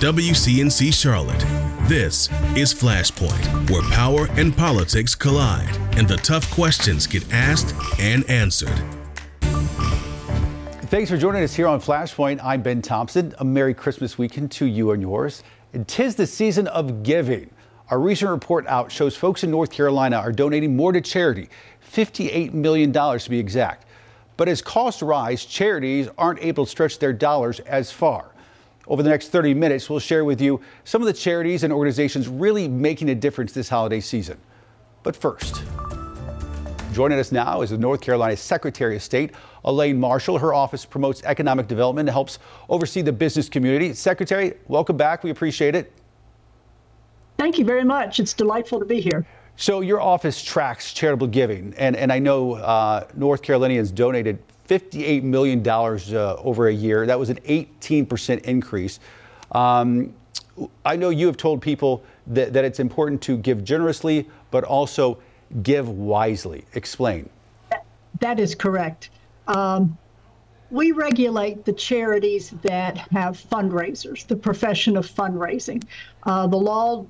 WCNC Charlotte. This is Flashpoint, where power and politics collide and the tough questions get asked and answered. Thanks for joining us here on Flashpoint. I'm Ben Thompson. A Merry Christmas weekend to you and yours. And tis the season of giving. Our recent report out shows folks in North Carolina are donating more to charity, $58 million to be exact. But as costs rise, charities aren't able to stretch their dollars as far. Over the next 30 minutes, we'll share with you some of the charities and organizations really making a difference this holiday season. But first, joining us now is the North Carolina Secretary of State, Elaine Marshall. Her office promotes economic development and helps oversee the business community. Secretary, welcome back. We appreciate it. Thank you very much. It's delightful to be here. So your office tracks charitable giving, and, and I know uh, North Carolinians donated $58 million uh, over a year. That was an 18% increase. Um, I know you have told people that, that it's important to give generously, but also give wisely. Explain. That is correct. Um, we regulate the charities that have fundraisers, the profession of fundraising. Uh, the law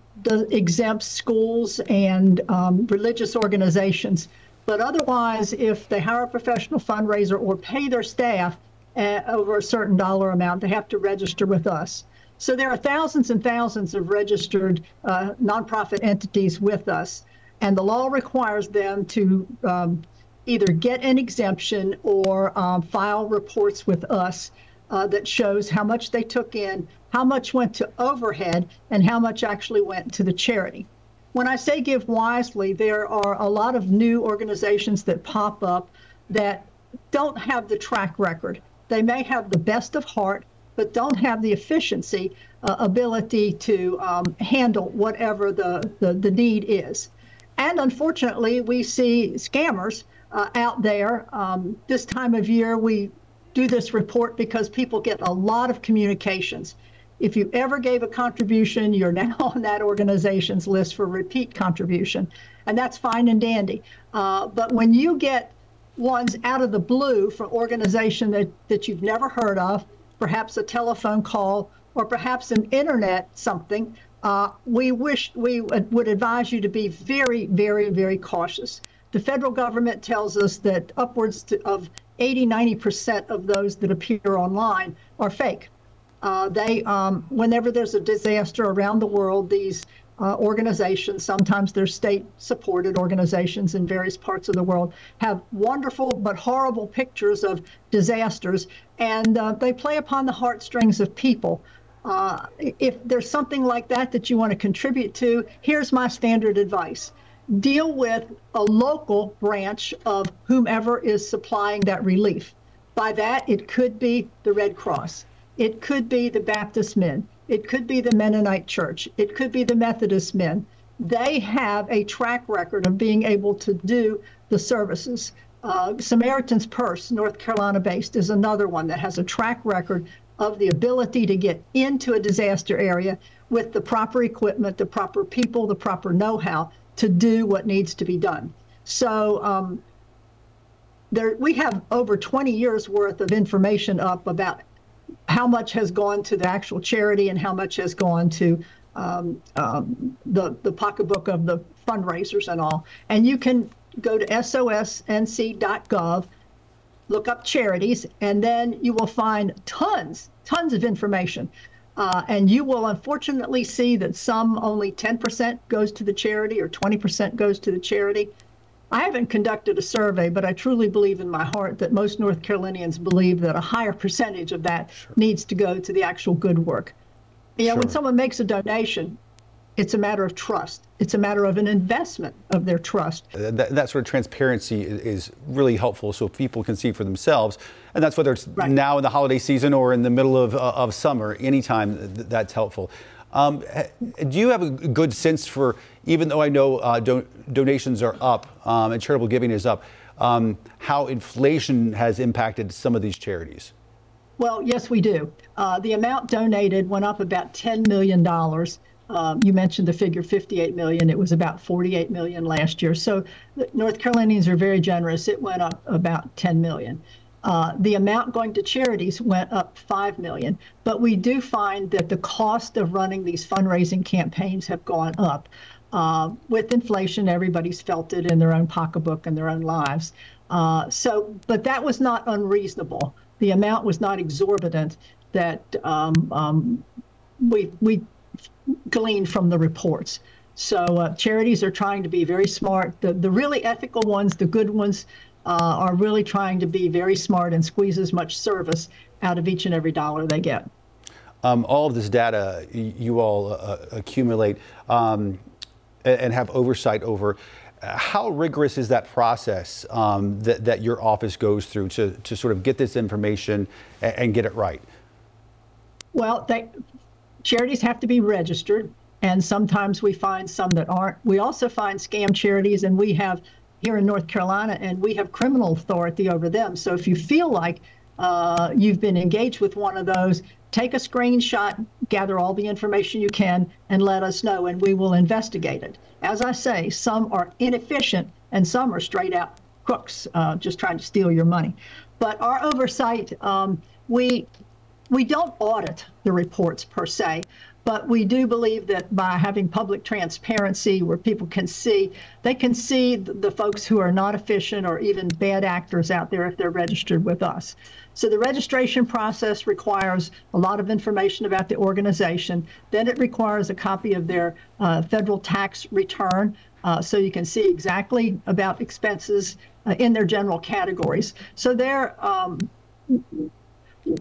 exempts schools and um, religious organizations, but otherwise, if they hire a professional fundraiser or pay their staff uh, over a certain dollar amount, they have to register with us. So there are thousands and thousands of registered uh, nonprofit entities with us, and the law requires them to um, either get an exemption or um, file reports with us uh, that shows how much they took in, how much went to overhead, and how much actually went to the charity. When I say give wisely, there are a lot of new organizations that pop up that don't have the track record. They may have the best of heart, but don't have the efficiency, uh, ability to um, handle whatever the, the, the need is. And unfortunately, we see scammers uh, out there. Um, this time of year, we do this report because people get a lot of communications. If you ever gave a contribution, you're now on that organization's list for repeat contribution, and that's fine and dandy. Uh, but when you get ones out of the blue from organization that, that you've never heard of, perhaps a telephone call or perhaps an internet something, uh, we wish we would advise you to be very, very, very cautious. The federal government tells us that upwards to, of 80, 90% of those that appear online are fake. Uh, they, um, whenever there's a disaster around the world, these uh, organizations, sometimes they're state supported organizations in various parts of the world, have wonderful but horrible pictures of disasters, and uh, they play upon the heartstrings of people. Uh, if there's something like that that you want to contribute to, here's my standard advice deal with a local branch of whomever is supplying that relief. By that, it could be the Red Cross, it could be the Baptist men, it could be the Mennonite Church, it could be the Methodist men. They have a track record of being able to do the services. Uh, Samaritan's Purse, North Carolina based, is another one that has a track record of the ability to get into a disaster area with the proper equipment, the proper people, the proper know how to do what needs to be done. So um, there, we have over 20 years worth of information up about how much has gone to the actual charity and how much has gone to um, um, the the pocketbook of the fundraisers and all. And you can go to sosnc.gov, look up charities, and then you will find tons, tons of information. Uh, and you will unfortunately see that some only 10% goes to the charity or 20% goes to the charity. I haven't conducted a survey, but I truly believe in my heart that most North Carolinians believe that a higher percentage of that sure. needs to go to the actual good work. You know, sure. when someone makes a donation, it's a matter of trust. It's a matter of an investment of their trust. That, that sort of transparency is really helpful so people can see for themselves. And that's whether it's right. now in the holiday season or in the middle of, uh, of summer, anytime that's helpful. Um, do you have a good sense for, even though I know uh, do, donations are up um, and charitable giving is up, um, how inflation has impacted some of these charities? Well, yes, we do. Uh, the amount donated went up about $10 million um, you mentioned the figure 58 million. It was about 48 million last year. So North Carolinians are very generous. It went up about 10 million. Uh, the amount going to charities went up five million, but we do find that the cost of running these fundraising campaigns have gone up. Uh, with inflation, everybody's felt it in their own pocketbook and their own lives. Uh, so, but that was not unreasonable. The amount was not exorbitant that um, um, we we gleaned from the reports. So uh, charities are trying to be very smart. The the really ethical ones, the good ones, uh, are really trying to be very smart and squeeze as much service out of each and every dollar they get. Um, all of this data you all uh, accumulate um, and have oversight over. How rigorous is that process um, that, that your office goes through to, to sort of get this information and, and get it right? Well, they, charities have to be registered, and sometimes we find some that aren't. We also find scam charities, and we have here in North Carolina, and we have criminal authority over them. So if you feel like uh, you've been engaged with one of those, take a screenshot, gather all the information you can, and let us know, and we will investigate it. As I say, some are inefficient, and some are straight out crooks, uh, just trying to steal your money. But our oversight, um, we we don't audit the reports per se, but we do believe that by having public transparency where people can see, they can see the folks who are not efficient or even bad actors out there if they're registered with us. So the registration process requires a lot of information about the organization. Then it requires a copy of their uh, federal tax return. Uh, so you can see exactly about expenses uh, in their general categories. So they're um,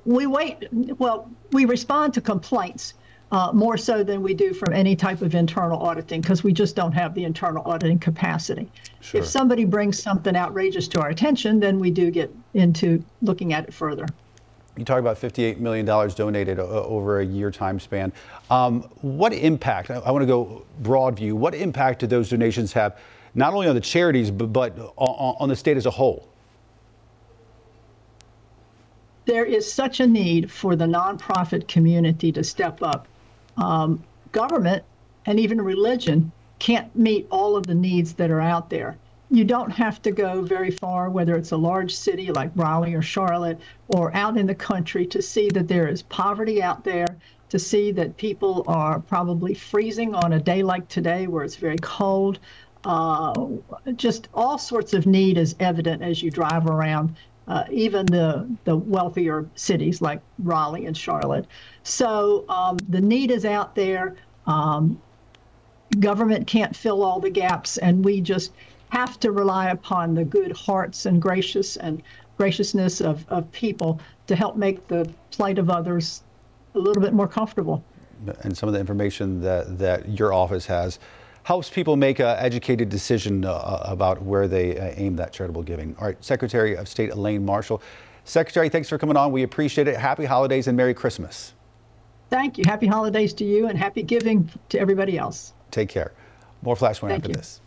we wait, well, we respond to complaints uh, more so than we do from any type of internal auditing because we just don't have the internal auditing capacity. Sure. If somebody brings something outrageous to our attention, then we do get into looking at it further. You talk about $58 million donated over a year time span. Um, what impact, I, I want to go broad view, what impact do those donations have not only on the charities, but, but on, on the state as a whole? There is such a need for the nonprofit community to step up um, government and even religion can't meet all of the needs that are out there. You don't have to go very far, whether it's a large city like Raleigh or Charlotte, or out in the country, to see that there is poverty out there, to see that people are probably freezing on a day like today where it's very cold. Uh, just all sorts of need is evident as you drive around uh, even the, the wealthier cities like Raleigh and Charlotte. So um, the need is out there. Um, government can't fill all the gaps, and we just have to rely upon the good hearts and gracious and graciousness of, of people to help make the plight of others a little bit more comfortable. And some of the information that, that your office has helps people make an educated decision uh, about where they uh, aim that charitable giving. All right, Secretary of State Elaine Marshall. Secretary, thanks for coming on. We appreciate it. Happy holidays and Merry Christmas. Thank you. Happy holidays to you and happy giving to everybody else. Take care. More Flashpoint after you. this.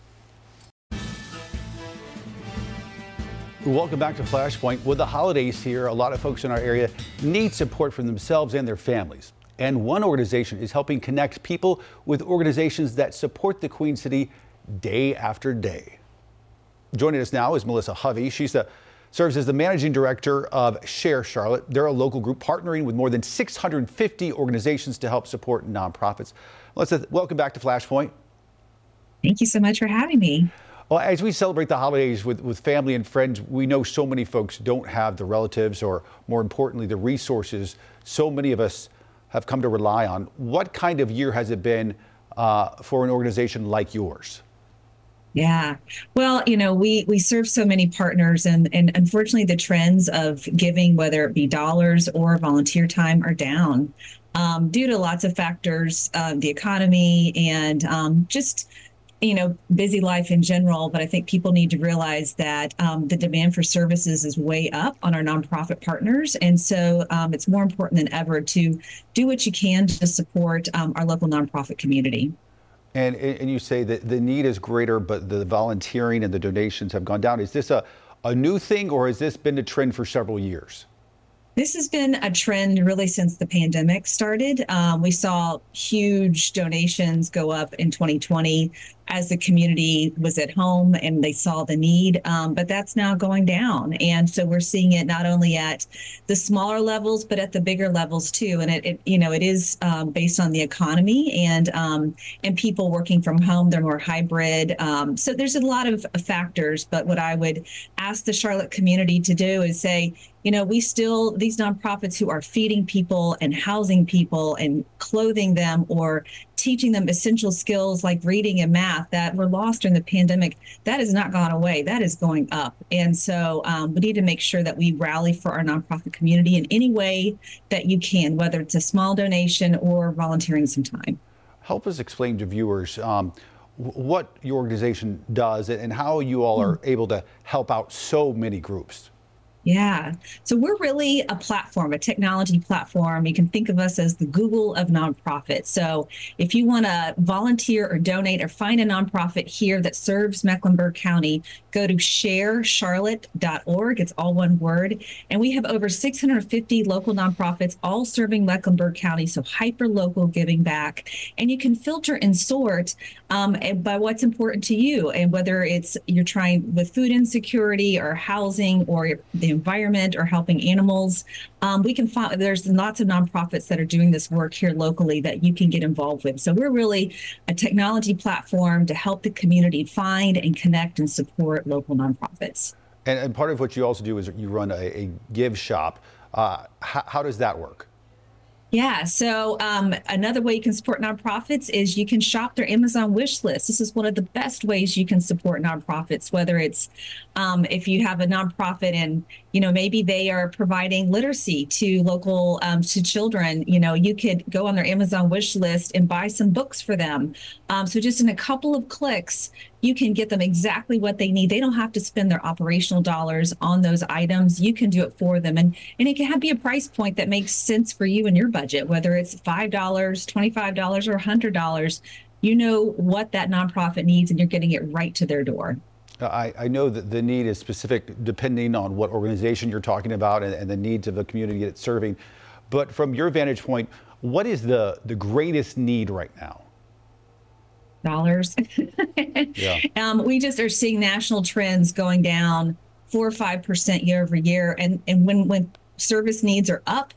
Welcome back to Flashpoint. With the holidays here, a lot of folks in our area need support from themselves and their families. And one organization is helping connect people with organizations that support the Queen City day after day. Joining us now is Melissa Hovey. She's the serves as the managing director of Share Charlotte. They're a local group partnering with more than 650 organizations to help support nonprofits. Melissa, welcome back to Flashpoint. Thank you so much for having me. Well, as we celebrate the holidays with, with family and friends, we know so many folks don't have the relatives or, more importantly, the resources so many of us have come to rely on. What kind of year has it been uh, for an organization like yours? Yeah. Well, you know, we we serve so many partners and and unfortunately the trends of giving, whether it be dollars or volunteer time, are down um, due to lots of factors, uh, the economy and um, just you know, busy life in general, but I think people need to realize that um, the demand for services is way up on our nonprofit partners. And so um, it's more important than ever to do what you can to support um, our local nonprofit community. And, and you say that the need is greater, but the volunteering and the donations have gone down. Is this a, a new thing or has this been a trend for several years? This has been a trend really since the pandemic started. Um, we saw huge donations go up in 2020 as the community was at home and they saw the need. Um, but that's now going down. And so we're seeing it not only at the smaller levels, but at the bigger levels too. And it, it you know, it is um, based on the economy and um, and people working from home. They're more hybrid. Um, so there's a lot of factors. But what I would ask the Charlotte community to do is say, you know, we still, these nonprofits who are feeding people and housing people and clothing them or teaching them essential skills like reading and math that were lost during the pandemic, that has not gone away. That is going up. And so um, we need to make sure that we rally for our nonprofit community in any way that you can, whether it's a small donation or volunteering some time. Help us explain to viewers um, what your organization does and how you all are able to help out so many groups. Yeah. So we're really a platform, a technology platform. You can think of us as the Google of nonprofits. So if you want to volunteer or donate or find a nonprofit here that serves Mecklenburg County, go to sharecharlotte.org. It's all one word. And we have over 650 local nonprofits, all serving Mecklenburg County. So hyper local giving back. And you can filter and sort um, by what's important to you. And whether it's you're trying with food insecurity or housing or the environment or helping animals. Um, we can find there's lots of nonprofits that are doing this work here locally that you can get involved with. So we're really a technology platform to help the community find and connect and support local nonprofits. And, and part of what you also do is you run a, a give shop. Uh, how, how does that work? Yeah. So um, another way you can support nonprofits is you can shop their Amazon wish list. This is one of the best ways you can support nonprofits, whether it's um, if you have a nonprofit and you know maybe they are providing literacy to local um, to children. You know, you could go on their Amazon wish list and buy some books for them. Um, so just in a couple of clicks, you can get them exactly what they need. They don't have to spend their operational dollars on those items. You can do it for them, and and it can be a price point that makes sense for you and your budget, whether it's five dollars, twenty five dollars, or hundred dollars. You know what that nonprofit needs, and you're getting it right to their door. I, I, know that the need is specific depending on what organization you're talking about and, and the needs of the community it's serving. But from your vantage point, what is the, the greatest need right now? dollars. yeah. Um, we just are seeing national trends going down four or five percent year over year, and and when when service needs are up,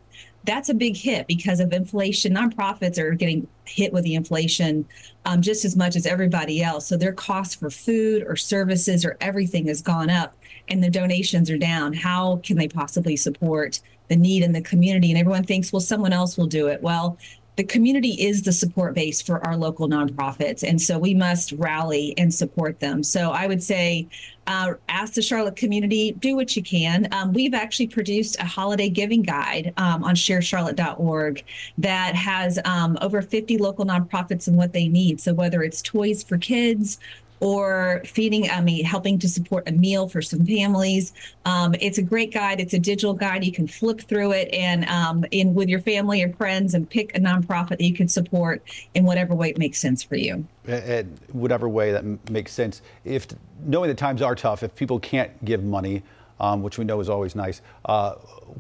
that's a big hit because of inflation. Nonprofits are getting hit with the inflation um, just as much as everybody else. So their costs for food or services or everything has gone up, and the donations are down. How can they possibly support the need in the community? And everyone thinks, well, someone else will do it. Well, the community is the support base for our local nonprofits. And so we must rally and support them. So I would say, uh, ask the Charlotte community, do what you can. Um, we've actually produced a holiday giving guide um, on sharecharlotte.org that has um, over 50 local nonprofits and what they need. So whether it's toys for kids, or feeding, I mean, helping to support a meal for some families. Um, it's a great guide. It's a digital guide. You can flip through it and um, in with your family or friends and pick a nonprofit that you can support in whatever way it makes sense for you. In whatever way that makes sense. If knowing that times are tough, if people can't give money, um, which we know is always nice, uh,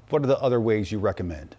what are the other ways you recommend?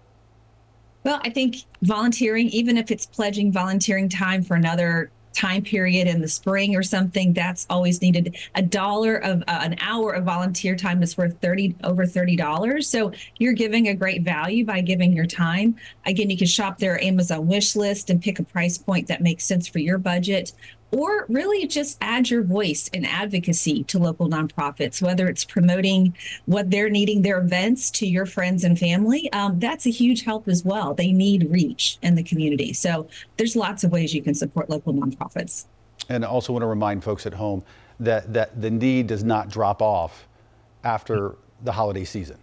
Well, I think volunteering, even if it's pledging volunteering time for another time period in the spring or something that's always needed. A dollar of uh, an hour of volunteer time is worth 30 over 30 dollars. So you're giving a great value by giving your time. Again you can shop their amazon wish list and pick a price point that makes sense for your budget or really just add your voice and advocacy to local nonprofits, whether it's promoting what they're needing their events to your friends and family. Um, that's a huge help as well. They need reach in the community. So there's lots of ways you can support local nonprofits. And I also want to remind folks at home that, that the need does not drop off after the holiday season.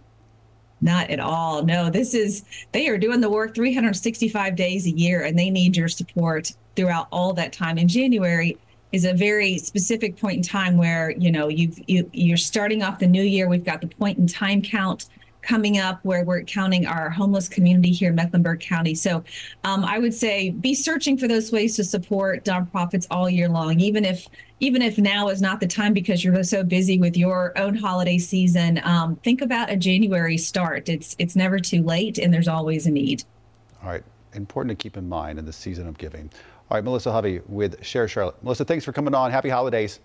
Not at all. No, this is, they are doing the work 365 days a year and they need your support throughout all that time. In January is a very specific point in time where you know you've you, you're starting off the new year. We've got the point in time count coming up where we're counting our homeless community here in Mecklenburg County. So um, I would say be searching for those ways to support nonprofits all year long, even if even if now is not the time because you're so busy with your own holiday season. Um, think about a January start. It's it's never too late, and there's always a need. All right. important to keep in mind in the season of giving. All right, Melissa Hovey with Share Charlotte. Melissa, thanks for coming on. Happy holidays.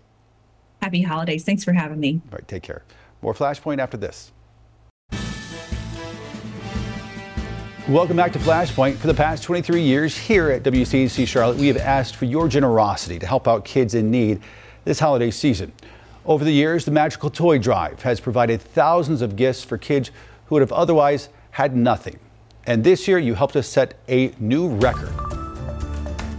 Happy holidays. Thanks for having me. All right, take care. More Flashpoint after this. Welcome back to Flashpoint. For the past 23 years here at WCNC Charlotte, we have asked for your generosity to help out kids in need this holiday season. Over the years, the Magical Toy Drive has provided thousands of gifts for kids who would have otherwise had nothing. And this year, you helped us set a new record.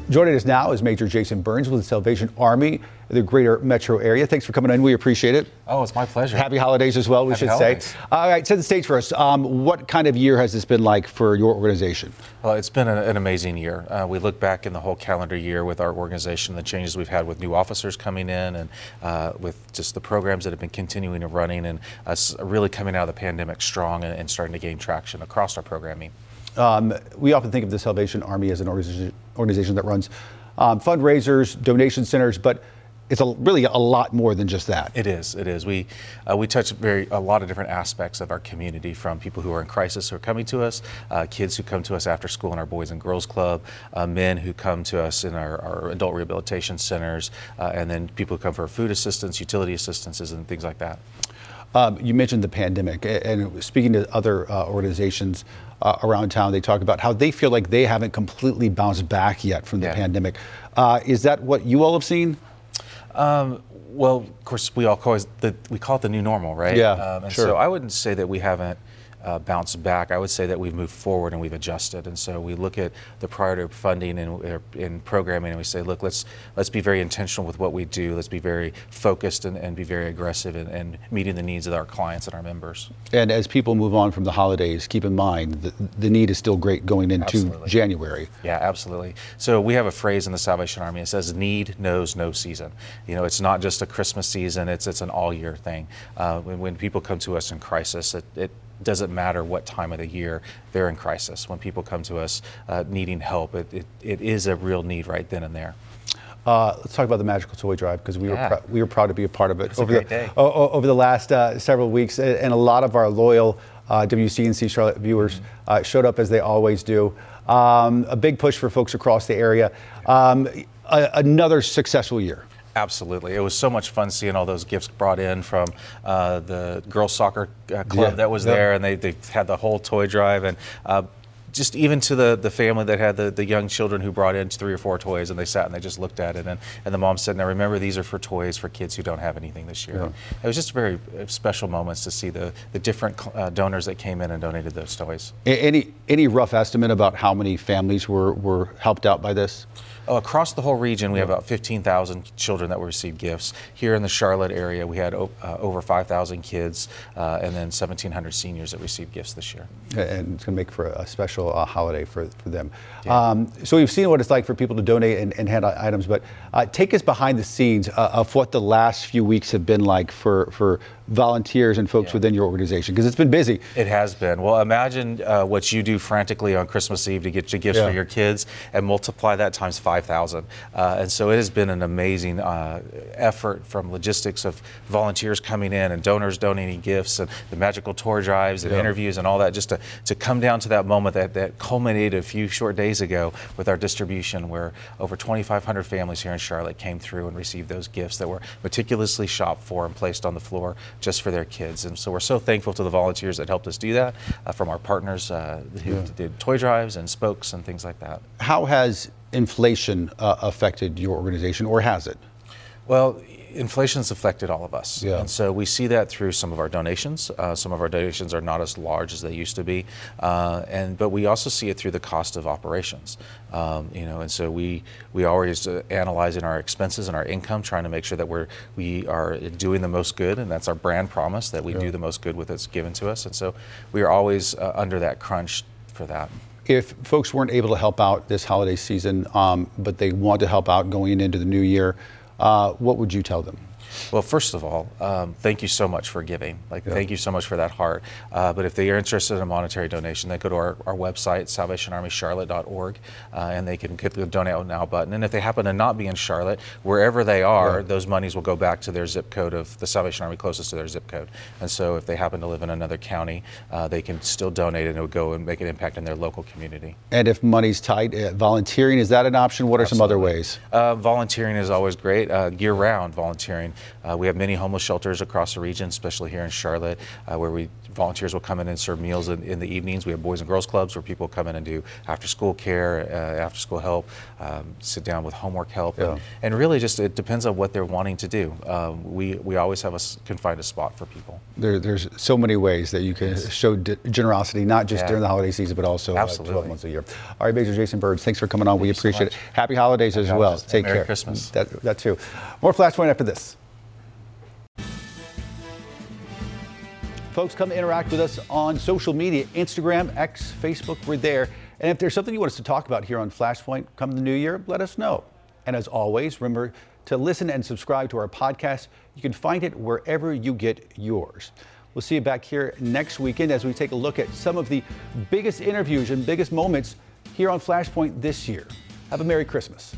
Joining us now is Major Jason Burns with the Salvation Army the greater metro area. Thanks for coming in. We appreciate it. Oh, it's my pleasure. Happy holidays as well, we Happy should holidays. say. All right, set the stage for us. Um, what kind of year has this been like for your organization? Well, it's been an amazing year. Uh, we look back in the whole calendar year with our organization, the changes we've had with new officers coming in, and uh, with just the programs that have been continuing and running, and us really coming out of the pandemic strong and, and starting to gain traction across our programming. Um, we often think of the Salvation Army as an organization, organization that runs um, fundraisers, donation centers, but it's a, really a lot more than just that. It is. It is. We uh, we touch very a lot of different aspects of our community, from people who are in crisis who are coming to us, uh, kids who come to us after school in our Boys and Girls Club, uh, men who come to us in our, our adult rehabilitation centers, uh, and then people who come for food assistance, utility assistances, and things like that. Um, you mentioned the pandemic, and speaking to other uh, organizations uh, around town, they talk about how they feel like they haven't completely bounced back yet from the Yeah. pandemic. Uh, is that what you all have seen? Um, well, of course, we all call it the, we call it the new normal, right? Yeah, Um, and sure. so I wouldn't say that we haven't uh, bounced back. I would say that we've moved forward and we've adjusted. And so we look at the priority funding and uh, in programming, and we say, look, let's let's be very intentional with what we do. Let's be very focused and, and be very aggressive in, in meeting the needs of our clients and our members. And as people move on from the holidays, keep in mind the, the need is still great going into Absolutely. January. Yeah, absolutely. So we have a phrase in the Salvation Army. It says, "Need knows no season." You know, it's not just a Christmas season; it's it's an all-year thing. Uh, when, when people come to us in crisis, it, it doesn't matter what time of the year they're in crisis. When people come to us uh, needing help, it, it, it is a real need right then and there. Uh, let's talk about the Magical Toy Drive because we, Yeah. were prou- we were proud to be a part of it over, the, o- over the last uh, several weeks. And a lot of our loyal uh, WCNC Charlotte viewers Mm-hmm. uh, showed up as they always do. Um, a big push for folks across the area. Um, a- another successful year. Absolutely. It was so much fun seeing all those gifts brought in from uh, the girls soccer uh, club Yeah, that was yeah. there, and they, they had the whole toy drive, and uh, just even to the, the family that had the, the young children who brought in three or four toys, and they sat and they just looked at it, and, and the mom said, "Now remember, these are for toys for kids who don't have anything this year." It was just very uh, special moments to see the the different uh, donors that came in and donated those toys. Any, any rough estimate about how many families were, were helped out by this? Oh, across the whole region, we have about 15,000 children that will receive gifts. Here in the Charlotte area, we had uh, over 5,000 kids uh, and then 1,700 seniors that received gifts this year. and it's going to make for a special uh, holiday for, for them. Um, so we've seen what it's like for people to donate and, and hand out items, but uh, take us behind the scenes uh, of what the last few weeks have been like for, for volunteers and folks Yeah. within your organization, because it's been busy. It has been. Well, imagine uh, what you do frantically on Christmas Eve to get your gifts Yeah. for your kids and multiply that times 5,000. Uh, and so it has been an amazing uh, effort from logistics of volunteers coming in and donors donating gifts and the Magical Toy Drives and Yeah. interviews and all that just to, to come down to that moment that, that culminated a few short days ago with our distribution where over 2,500 families here in Charlotte came through and received those gifts that were meticulously shopped for and placed on the floor just for their kids. And so we're so thankful to the volunteers that helped us do that, uh, from our partners uh, who did toy drives and spokes and things like that. How has inflation uh, affected your organization, or has it? Well, inflation's affected all of us, Yeah. and so we see that through some of our donations. Uh, some of our donations are not as large as they used to be, uh, and but we also see it through the cost of operations. Um, you know, and so we we always uh, analyzing our expenses and our income, trying to make sure that we're we are doing the most good, and that's our brand promise that we do the most good with what's given to us, and so we are always uh, under that crunch for that. If folks weren't able to help out this holiday season, um, but they want to help out going into the new year, uh, what would you tell them? Well, first of all, um, thank you so much for giving. Like, yeah. thank you so much for that heart. Uh, but if they are interested in a monetary donation, they go to our, our website, salvationarmycharlotte.org, uh, and they can click the donate now button. And if they happen to not be in Charlotte, wherever they are, yeah. those monies will go back to their zip code of the Salvation Army closest to their zip code. And so if they happen to live in another county, uh, they can still donate and it would go and make an impact in their local community. And if money's tight, uh, volunteering, is that an option? What are Absolutely. some other ways? Uh, volunteering is always great. Uh, year round volunteering. Uh, we have many homeless shelters across the region, especially here in Charlotte, uh, where we volunteers will come in and serve meals in, in, the evenings. We have boys and girls clubs where people come in and do after school care, uh, after school help, um, sit down with homework help, yeah. and, and, really just it depends on what they're wanting to do. Um, we we always have a can find a spot for people. There, there's so many ways that you can yes. show generosity, not just yeah. during the holiday season, but also uh, 12 months a year. All right, Major Jason Burns, thanks for coming on. Thank we appreciate so it. Happy holidays Happy as holidays. well. Take Merry care. Christmas. That, that too. More Flashpoint after this. Folks, come interact with us on social media Instagram, X, Facebook. We're there. And if there's something you want us to talk about here on Flashpoint come the new year, let us know. And as always, remember to listen and subscribe to our podcast. You can find it wherever you get yours. We'll see you back here next weekend as we take a look at some of the biggest interviews and biggest moments here on Flashpoint this year. Have a Merry Christmas.